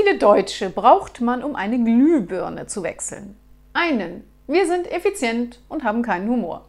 Viele Deutsche braucht man, um eine Glühbirne zu wechseln? Einen. Wir sind effizient und haben keinen Humor.